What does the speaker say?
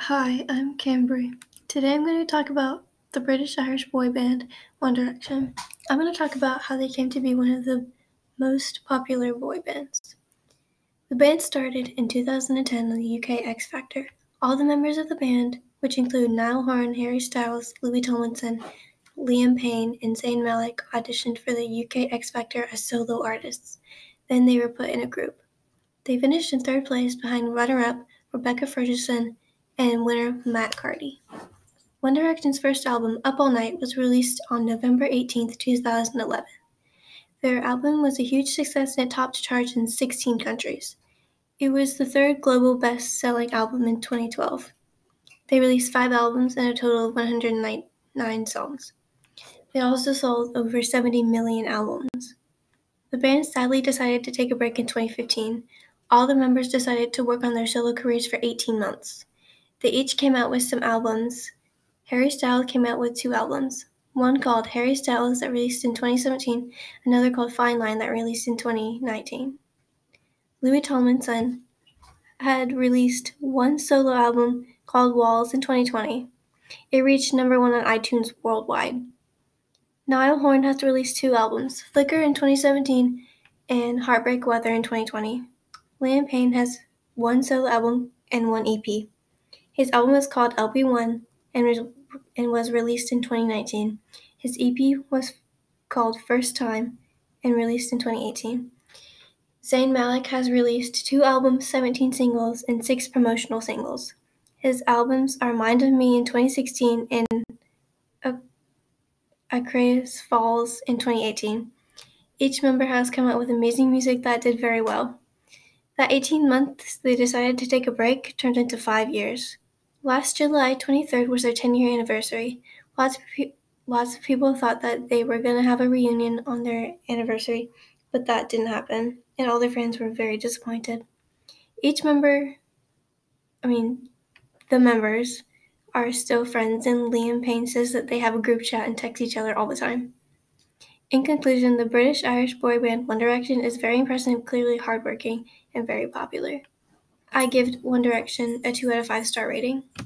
Hi, I'm Cambry. Today I'm going to talk about the British Irish boy band One Direction. I'm going to talk about how they came to be one of the most popular boy bands. The band started in 2010 on the UK X Factor. All the members of the band, which include Niall Horan, Harry Styles, Louis Tomlinson, Liam Payne, and Zayn Malik, auditioned for the UK X Factor as solo artists. Then they were put in a group. They finished in third place behind runner-up Rebecca Ferguson and winner Matt Cardle. One Direction's first album, Up All Night, was released on November 18, 2011. Their album was a huge success and it topped charts in 16 countries. It was the third global best selling album in 2012. They released five albums and a total of 109 songs. They also sold over 70 million albums. The band sadly decided to take a break in 2015. All the members decided to work on their solo careers for 18 months. They each came out with some albums. Harry Styles came out with two albums. One called Harry Styles that released in 2017, another called Fine Line that released in 2019. Louis Tomlinson had released one solo album called Walls in 2020. It reached number one on iTunes worldwide. Niall Horan has released two albums, Flicker in 2017 and Heartbreak Weather in 2020. Liam Payne has one solo album and one EP. His album is called LP1 and was, and was released in 2019. His EP was called First Time and released in 2018. Zayn Malik has released two albums, 17 singles, and six promotional singles. His albums are Mind of Mine in 2016 and Icarus Falls in 2018. Each member has come out with amazing music that did very well. That 18 months they decided to take a break turned into five years. Last July 23rd was their 10 year anniversary. Lots of, pe- lots of people thought that they were going to have a reunion on their anniversary, but that didn't happen, and all their friends were very disappointed. Each member, I mean, the members, are still friends, and Liam Payne says that they have a group chat and text each other all the time. In conclusion, the British Irish boy band One Direction is very impressive, clearly hardworking, and very popular. I give One Direction a 2 out of 5 star rating.